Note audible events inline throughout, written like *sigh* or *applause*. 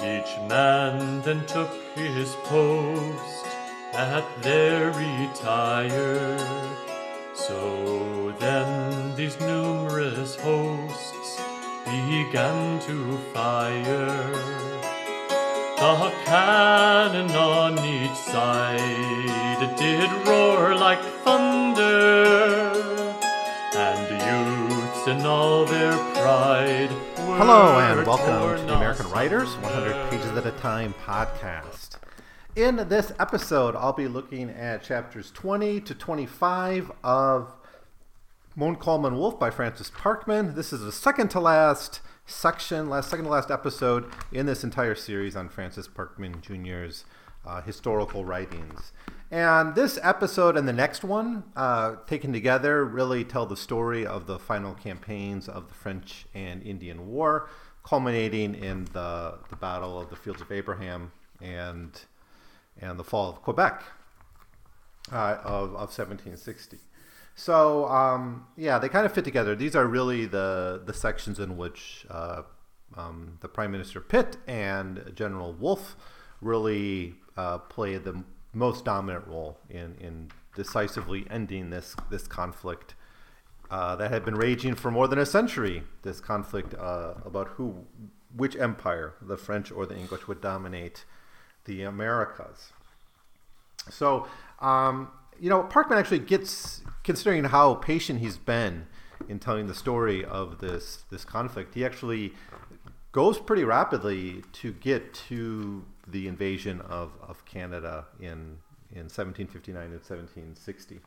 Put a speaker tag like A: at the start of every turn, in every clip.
A: Each man then took his post at their retire. So then these numerous hosts began to fire. The cannon on each side did roar like
B: Hello and welcome to the American Writers 100 Pages at a Time podcast. In this episode, I'll be looking at chapters 20 to 25 of Montcalm and Wolfe by Francis Parkman. This is the second to last section, last second to last episode in this entire series on Francis Parkman Jr.'s uh, historical writings. And this episode and the next one, uh, taken together, really tell the story of the final campaigns of the French and Indian War, culminating in the, the Battle of the Fields of Abraham and, and the fall of Quebec uh, of, of 1760. So um, yeah, they kind of fit together. These are really the the sections in which uh, um, the Prime Minister Pitt and General Wolfe really uh, play the most dominant role in in decisively ending this this conflict uh, that had been raging for more than a century. This conflict uh, about who, which empire, the French or the English, would dominate the Americas. So, um, you know, Parkman actually gets, considering how patient he's been in telling the story of this this conflict, he actually goes pretty rapidly to get to the invasion of, of Canada in in 1759 and 1760.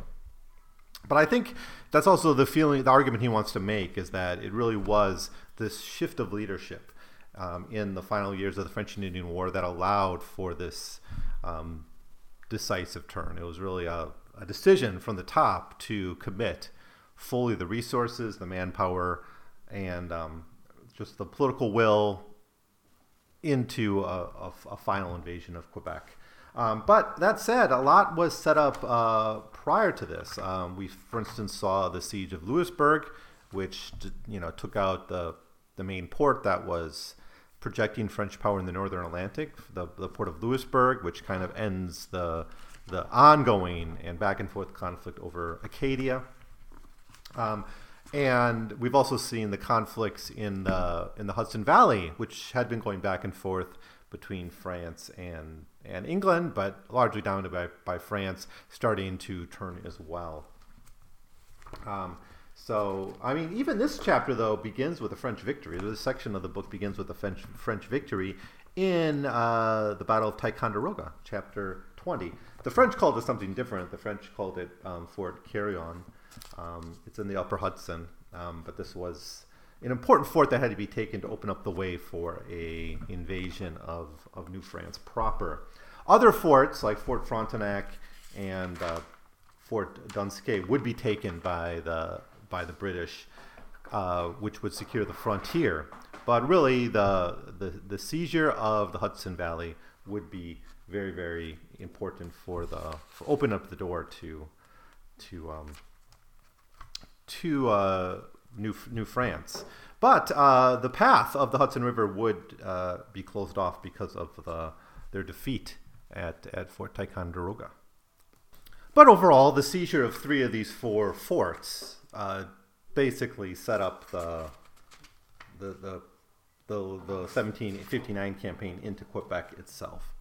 B: But I think that's also the feeling, the argument he wants to make is that it really was this shift of leadership um, in the final years of the French and Indian War that allowed for this um, decisive turn. It was really a, a decision from the top to commit fully the resources, the manpower, and um, just the political will into a, a, a final invasion of Quebec. Um, but that said, a lot was set up uh, prior to this. Um, we, for instance, saw the siege of Louisbourg, which you know took out the the main port that was projecting French power in the northern Atlantic, the, the port of Louisbourg, which kind of ends the the ongoing and back and forth conflict over Acadia. Um, and we've also seen the conflicts in the in the Hudson Valley, which had been going back and forth between France and and England, but largely dominated by, by France, starting to turn as well. Um, so, I mean, even this chapter though begins with a French victory. This section of the book begins with a French French victory in uh, the Battle of Ticonderoga, chapter twenty. The French called it something different. The French called it um, Fort Carillon. Um, it's in the Upper Hudson, um, but this was an important fort that had to be taken to open up the way for a invasion of, of New France proper. Other forts like Fort Frontenac and uh, Fort Duquesne would be taken by the by the British, uh, which would secure the frontier. But really, the, the the seizure of the Hudson Valley would be very very important for the for open up the door to to um, to uh, New New France. But uh, the path of the Hudson River would uh, be closed off because of the, their defeat at, at Fort Ticonderoga. But overall, the seizure of three of these four forts uh, basically set up the, the, the, the, the 1759 campaign into Quebec itself.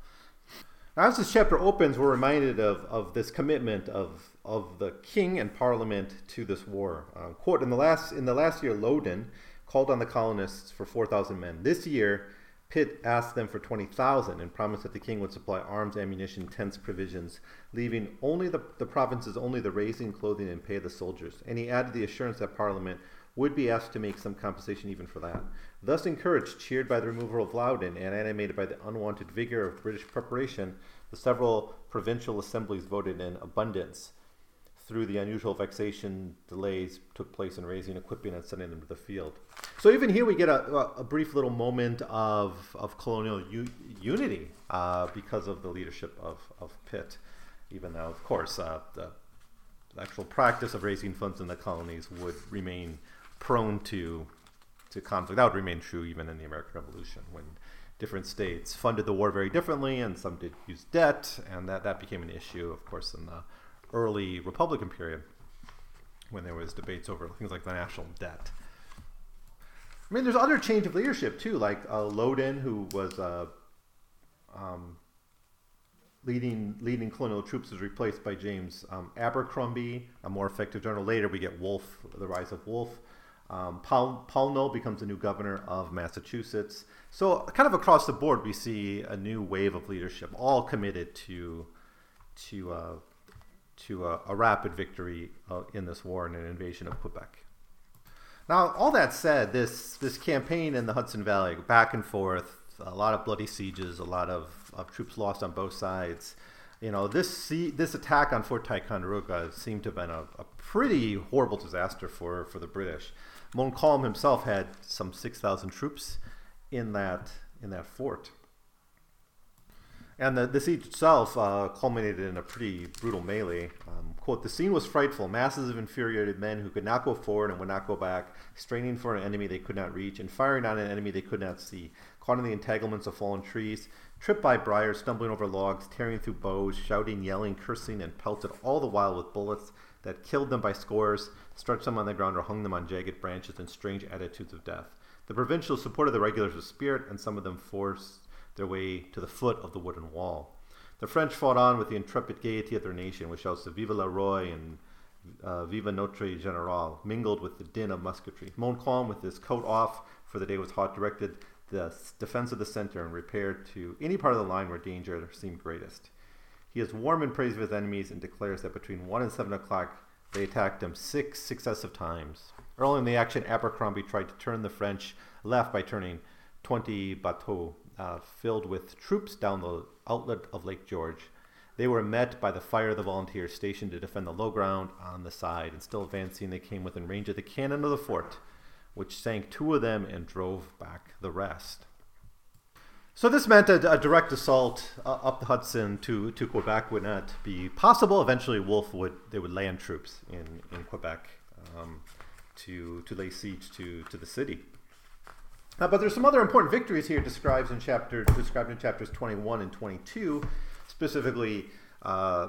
B: As this chapter opens, we're reminded of, of this commitment of, of the king and parliament to this war. Uh, quote, in the, last, in the last year, Loudon called on the colonists for 4,000 men. This year, Pitt asked them for 20,000 and promised that the king would supply arms, ammunition, tents, provisions, leaving only the, the provinces only the raising, clothing, and pay of the soldiers. And he added the assurance that Parliament would be asked to make some compensation even for that. Thus encouraged, cheered by the removal of Loudon, and animated by the unwanted vigor of British preparation, the several provincial assemblies voted in abundance. Through the unusual vexation, delays took place in raising, equipping, and sending them to the field. So even here, we get a, a brief little moment of, of colonial u- unity uh, because of the leadership of, of Pitt. Even though, of course, uh, the actual practice of raising funds in the colonies would remain prone to to conflict. That would remain true even in the American Revolution when different states funded the war very differently, and some did use debt, and that, that became an issue, of course, in the early Republican period when there was debates over things like the national debt. I mean, there's other change of leadership too, like uh, Loudoun, who was uh, um, leading leading colonial troops, was replaced by James um, Abercrombie, a more effective general. Later, we get Wolfe, the rise of Wolfe. Um, Paul, Pownall becomes the new governor of Massachusetts. So, kind of across the board, we see a new wave of leadership, all committed to to uh, to a, a, rapid victory uh, in this war and an invasion of Quebec. Now, all that said, this this campaign in the Hudson Valley, back and forth, a lot of bloody sieges, a lot of, of troops lost on both sides. You know, this this attack on Fort Ticonderoga seemed to have been a, a pretty horrible disaster for, for the British. Montcalm himself had some 6,000 troops in that in that fort. And the, the siege itself uh, culminated in a pretty brutal melee. Um, quote, the scene was frightful. Masses of infuriated men who could not go forward and would not go back, straining for an enemy they could not reach, and firing on an enemy they could not see, caught in the entanglements of fallen trees, tripped by briars, stumbling over logs, tearing through boughs, shouting, yelling, cursing, and pelted all the while with bullets that killed them by scores, stretched them on the ground, or hung them on jagged branches in strange attitudes of death. The provincials supported the regulars with spirit, and some of them forced their way to the foot of the wooden wall. The French fought on with the intrepid gaiety of their nation, with shouts of Vive le Roi and uh, Vive Notre General, mingled with the din of musketry. Montcalm, with his coat off, for the day was hot, directed the defense of the center and repaired to any part of the line where danger seemed greatest. He is warm in praise of his enemies and declares that between 1 and 7 o'clock they attacked him six successive times. Early in the action, Abercrombie tried to turn the French left by turning 20 bateaux uh, filled with troops down the outlet of Lake George. They were met by the fire of the volunteers stationed to defend the low ground on the side, and still advancing, they came within range of the cannon of the fort, which sank two of them and drove back the rest. So this meant a, a direct assault uh, up the Hudson to, to Quebec would not be possible. Eventually, Wolfe would they would land troops in in Quebec um, to to lay siege to to the city. Uh, but there's some other important victories here described in chapter described in chapters 21 and 22, specifically uh,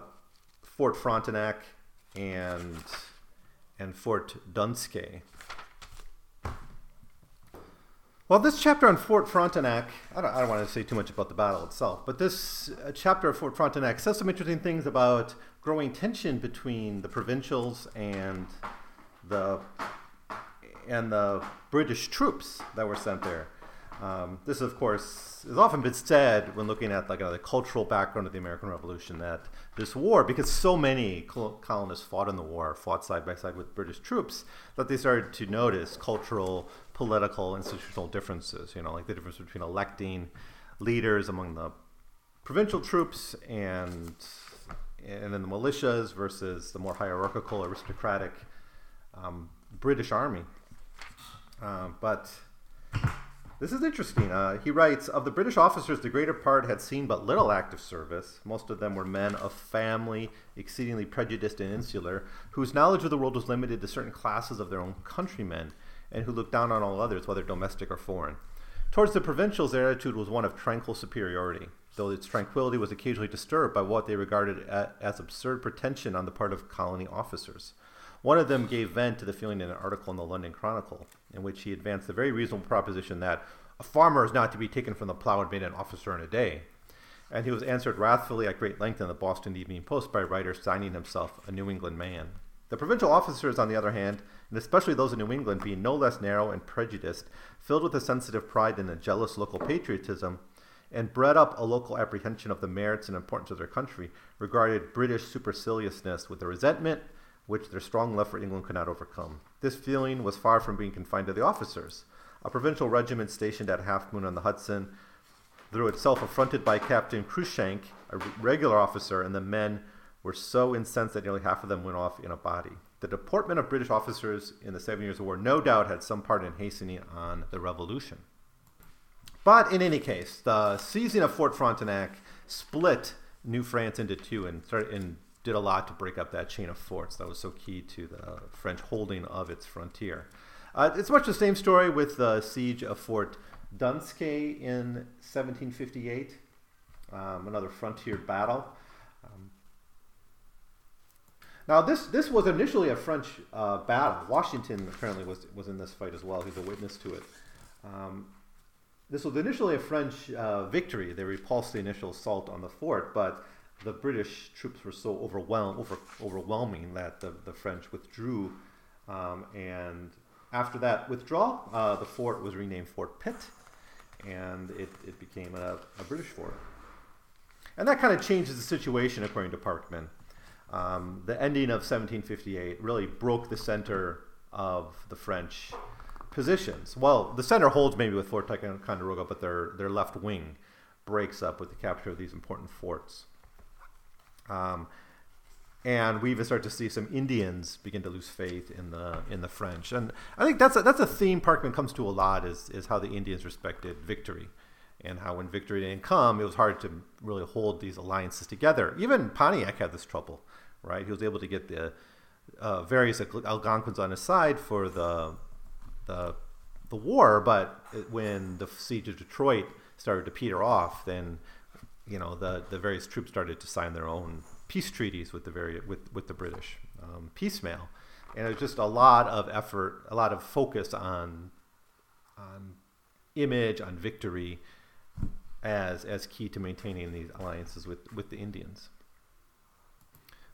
B: Fort Frontenac and and Fort Duquesne. Well, this chapter on Fort Frontenac, I don't, I don't, want to say too much about the battle itself, but this uh, chapter of Fort Frontenac says some interesting things about growing tension between the provincials and the and the British troops that were sent there. Um, this, of course, has often been said when looking at like uh, the cultural background of the American Revolution that this war, because so many colonists fought in the war, fought side by side with British troops, that they started to notice cultural, political, institutional differences. You know, like the difference between electing leaders among the provincial troops and and then the militias versus the more hierarchical, aristocratic um, British army. Uh, but this is interesting. Uh, he writes Of the British officers, the greater part had seen but little active service. Most of them were men of family, exceedingly prejudiced and insular, whose knowledge of the world was limited to certain classes of their own countrymen, and who looked down on all others, whether domestic or foreign. Towards the provincials, their attitude was one of tranquil superiority, though its tranquility was occasionally disturbed by what they regarded as absurd pretension on the part of colony officers. One of them gave vent to the feeling in an article in the London Chronicle, in which he advanced the very reasonable proposition that a farmer is not to be taken from the plow and made an officer in a day. And he was answered wrathfully at great length in the Boston Evening Post by a writer signing himself a New England man. The provincial officers, on the other hand, and especially those in New England, being no less narrow and prejudiced, filled with a sensitive pride and a jealous local patriotism, and bred up a local apprehension of the merits and importance of their country, regarded British superciliousness with a resentment which their strong love for England could not overcome. This feeling was far from being confined to the officers. A provincial regiment stationed at Half Moon on the Hudson, through itself affronted by Captain Cruikshank, a regular officer, and the men were so incensed that nearly half of them went off in a body. The deportment of British officers in the Seven Years' War no doubt had some part in hastening on the revolution. But in any case, the seizing of Fort Frontenac split New France into two and, and did a lot to break up that chain of forts that was so key to the French holding of its frontier. Uh, it's much the same story with the siege of Fort Duquesne in 1758, um, another frontier battle. Um, now, this this was initially a French uh, battle. Washington apparently was was in this fight as well. He's a witness to it. Um, this was initially a French uh, victory. They repulsed the initial assault on the fort, but the British troops were so overwhelmed, over, overwhelming that the, the French withdrew. Um, and after that withdrawal, uh, the fort was renamed Fort Pitt, and it, it became a, a British fort. And that kind of changes the situation, according to Parkman. Um, the ending of 1758 really broke the center of the French positions. Well, the center holds maybe with Fort Ticonderoga, but their, their left wing breaks up with the capture of these important forts. Um, and we even start to see some Indians begin to lose faith in the in the French, and I think that's a, that's a theme Parkman comes to a lot is is how the Indians respected victory, and how when victory didn't come, it was hard to really hold these alliances together. Even Pontiac had this trouble, right? He was able to get the uh, various Algonquins on his side for the the the war, but when the siege of Detroit started to peter off, then you know the the various troops started to sign their own peace treaties with the very with with the British um, piecemeal, and it was just a lot of effort, a lot of focus on on image, on victory, as as key to maintaining these alliances with with the Indians.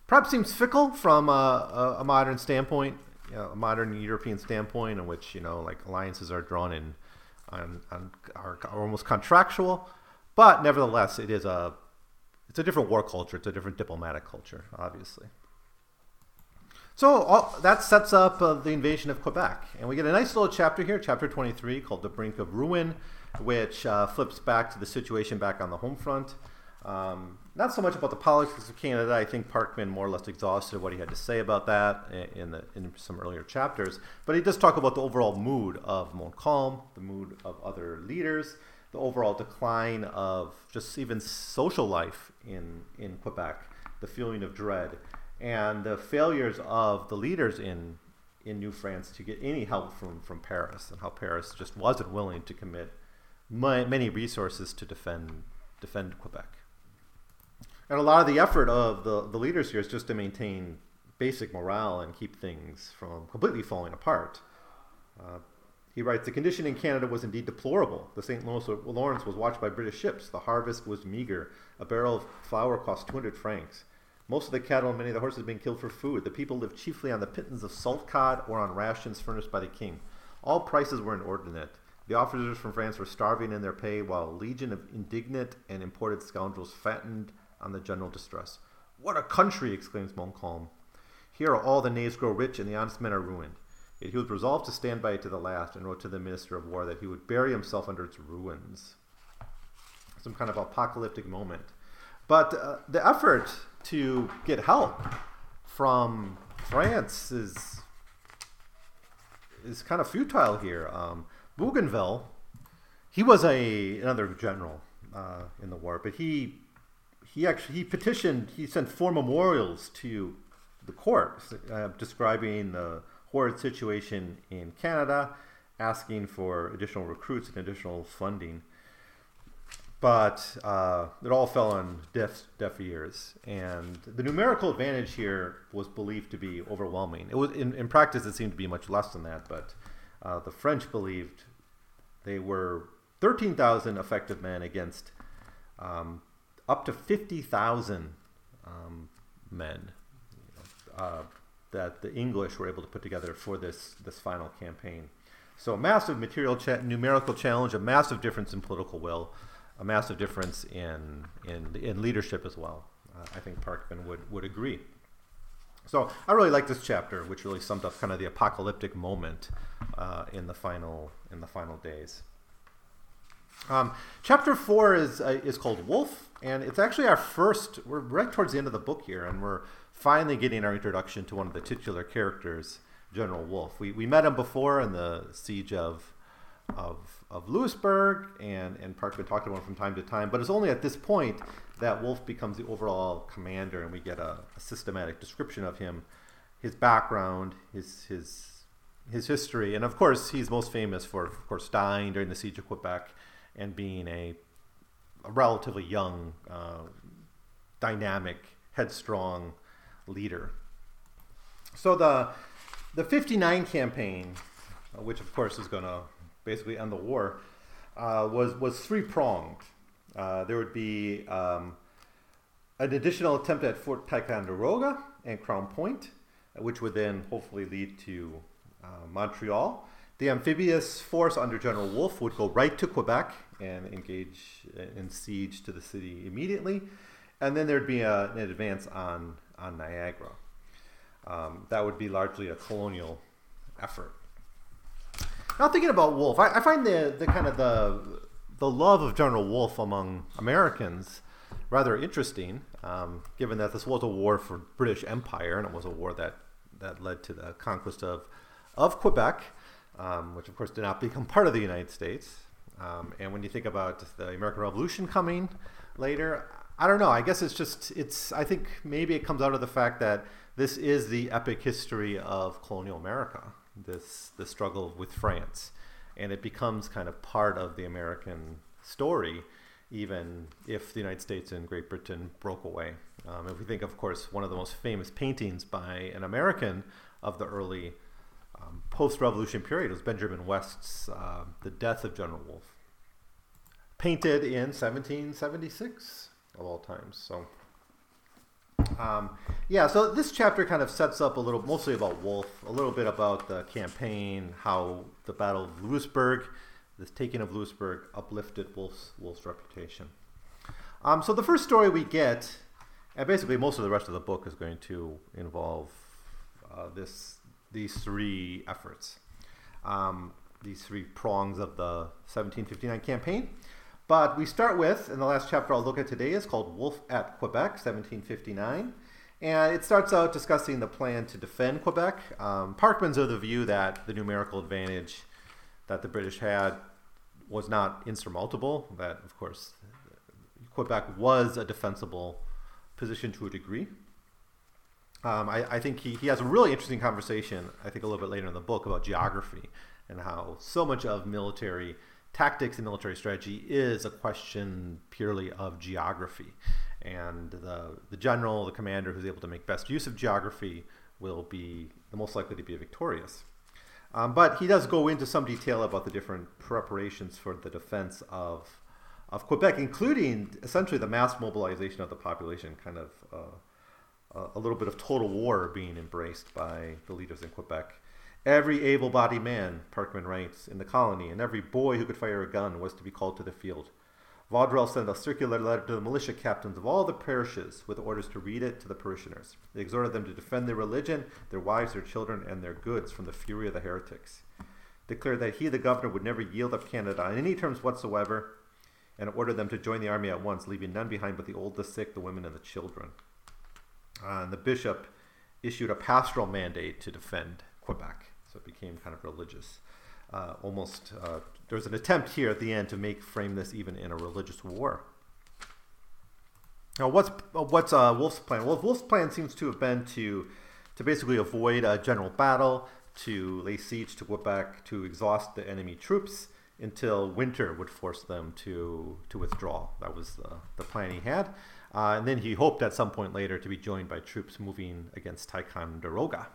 B: Perhaps seems fickle from a, a, modern standpoint, you know, a modern European standpoint, in which you know like alliances are drawn in on, on are, are almost contractual but nevertheless, it is a it's a different war culture. It's a different diplomatic culture, obviously. So all, that sets up uh, the invasion of Quebec, and we get a nice little chapter here, chapter 23, called "The Brink of Ruin," which uh, flips back to the situation back on the home front. Um, not so much about the politics of Canada. I think Parkman more or less exhausted what he had to say about that in, the, in some earlier chapters. But he does talk about the overall mood of Montcalm, the mood of other leaders, the overall decline of just even social life in, in Quebec, the feeling of dread, and the failures of the leaders in, in New France to get any help from, from Paris, and how Paris just wasn't willing to commit many resources to defend, defend Quebec. And a lot of the effort of the, the leaders here is just to maintain basic morale and keep things from completely falling apart. Uh, he writes, The condition in Canada was indeed deplorable. The St. Lawrence was watched by British ships. The harvest was meager. A barrel of flour cost 200 francs. Most of the cattle and many of the horses had been killed for food. The people lived chiefly on the pittance of salt cod or on rations furnished by the king. All prices were inordinate. The officers from France were starving in their pay, while a legion of indignant and imported scoundrels fattened on the general distress. What a country! exclaims Montcalm. Here all the knaves grow rich and the honest men are ruined. Yet he was resolved to stand by it to the last and wrote to the minister of war that he would bury himself under its ruins. Some kind of apocalyptic moment. But uh, the effort to get help from France is is kind of futile here. Um, Bougainville, he was a another general uh, in the war, but he he actually he petitioned. He sent four memorials to the court uh, describing the horrid situation in Canada, asking for additional recruits and additional funding. But uh, it all fell on deaf, deaf ears, and the numerical advantage here was believed to be overwhelming. It was in, in practice, it seemed to be much less than that, but uh, the French believed they were 13,000 effective men against um, up to 50,000 um, men. Uh, that the English were able to put together for this this final campaign. So a massive material cha- numerical challenge, a massive difference in political will, a massive difference in in, in leadership as well. Uh, I think Parkman would would agree. So I really like this chapter, which really summed up kind of the apocalyptic moment uh, in the final in the final days. Um, chapter four is uh, is called Wolfe, and it's actually our first. We're right towards the end of the book here, and we're finally getting our introduction to one of the titular characters, General Wolfe. We, we met him before in the siege of of, of Louisbourg, and, and Parkman talked about him from time to time, but it's only at this point that Wolfe becomes the overall commander, and we get a, a systematic description of him, his background, his his his history, and of course, he's most famous for, of course, dying during the siege of Quebec and being a, a relatively young, uh, dynamic, headstrong leader. So the the 59 campaign, uh, which of course is going to basically end the war, uh, was was three pronged. Uh, there would be um, an additional attempt at Fort Ticonderoga and Crown Point, which would then hopefully lead to uh, Montreal. The amphibious force under General Wolfe would go right to Quebec and engage in siege to the city immediately. And then there'd be a, an advance on, on Niagara. Um, that would be largely a colonial effort. Now, thinking about Wolfe, I, I, find the, the kind of the, the love of General Wolfe among Americans rather interesting, um, given that this was a war for British Empire and it was a war that, that led to the conquest of, of Quebec, um, which of course did not *laughs* become part of the United States. Um, and when you think about the American Revolution coming later, I don't know. I guess it's just it's. I think maybe it comes out of the fact that this is the epic history of colonial America. This the struggle with France, and it becomes kind of part of the American story, even if the United States and Great Britain broke away. Um, if we think, of course, one of the most famous paintings by an American of the early um, post-revolution period was Benjamin West's uh, "The Death of General Wolfe," painted in 1776 of all times. So, um, yeah, so this chapter kind of sets up a little, mostly about Wolfe, a little bit about the campaign, how the Battle of Louisbourg, the taking of Louisbourg, uplifted Wolfe's, Wolfe's reputation. Um, so the first story we get, and basically most of the rest of the book is going to involve uh, this these three efforts, um, these three prongs of the 1759 campaign. But we start with, in the last chapter I'll look at today is called Wolfe at Quebec, 1759. And it starts out discussing the plan to defend Quebec. Um, Parkman's of the view that the numerical advantage that the British had was not insurmountable, that, of course, Quebec was a defensible position to a degree. Um, I, I, think he, he has a really interesting conversation, I think a little bit later in the book, about geography and how so much of military tactics and military strategy is a question purely of geography. And the, the general, the commander who's able to make best use of geography will be the most likely to be victorious. Um, but he does go into some detail about the different preparations for the defense of, of Quebec, including essentially the mass mobilization of the population, kind of uh, a little bit of total war being embraced by the leaders in Quebec. Every able bodied man, Parkman writes, in the colony, and every boy who could fire a gun was to be called to the field. Vaudreuil sent a circular letter to the militia captains of all the parishes with orders to read it to the parishioners. He exhorted them to defend their religion, their wives, their children, and their goods from the fury of the heretics. Declared that he, the governor, would never yield up Canada on any terms whatsoever, and ordered them to join the army at once, leaving none behind but the old, the sick, the women, and the children. Uh, and the bishop issued a pastoral mandate to defend Quebec. So it became kind of religious. Uh, almost, uh, there was an attempt here at the end to make frame this even in a religious war. Now, what's what's uh, Wolfe's plan? Well, Wolfe's plan seems to have been to to basically avoid a general battle, to lay siege to Quebec, to exhaust the enemy troops until winter would force them to to withdraw. That was the, the plan he had. Uh, and then he hoped at some point later to be joined by troops moving against Ticonderoga.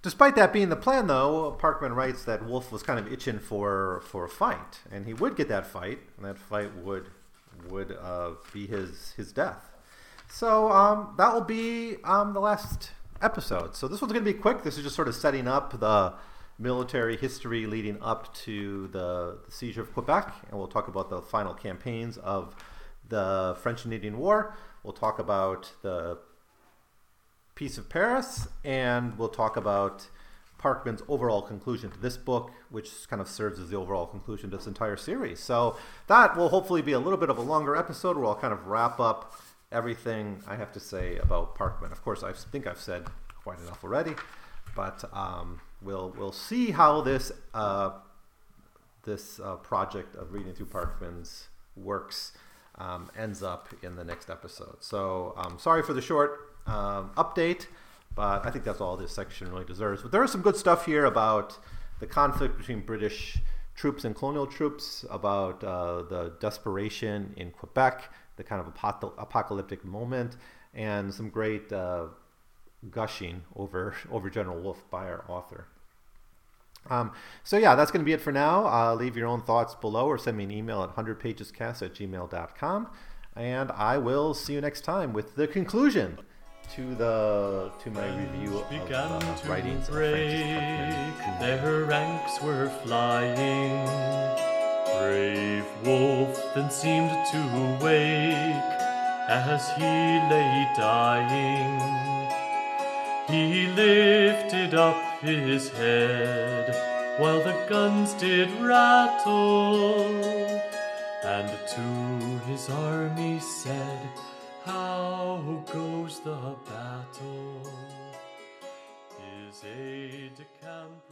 B: Despite that being the plan, though, Parkman writes that Wolfe was kind of itching for for a fight, and he would get that fight, and that fight would would uh, be his his death. So um, that will be um, the last episode. So this one's going to be quick. This is just sort of setting up the military history leading up to the, the siege of Quebec, and we'll talk about the final campaigns of the French and Indian War. We'll talk about the Peace of Paris, and we'll talk about Parkman's overall conclusion to this book, which kind of serves as the overall conclusion to this entire series. So that will hopefully be a little bit of a longer episode where I'll kind of wrap up everything I have to say about Parkman. Of course, I think I've said quite enough already, but um, we'll we'll see how this uh, this uh, project of reading through Parkman's works um, ends up in the next episode. So um, sorry for the short um, update, But I think that's all this section really deserves. But there is some good stuff here about the conflict between British troops and colonial troops, about uh, the desperation in Quebec, the kind of apocalyptic moment, and some great uh, gushing over *laughs* over General Wolfe by our author. Um, so yeah, that's going to be it for now. Uh, leave your own thoughts below or send me an email at 100pagescast at gmail.com. And I will see you next time with the conclusion to the to my review of
A: began
B: uh,
A: to
B: writings
A: break.
B: of
A: Their ranks were flying. Brave Wolfe then seemed to wake as he lay dying. He lifted up his head while the guns did rattle, and to his army said, How goes the battle? His aide de camp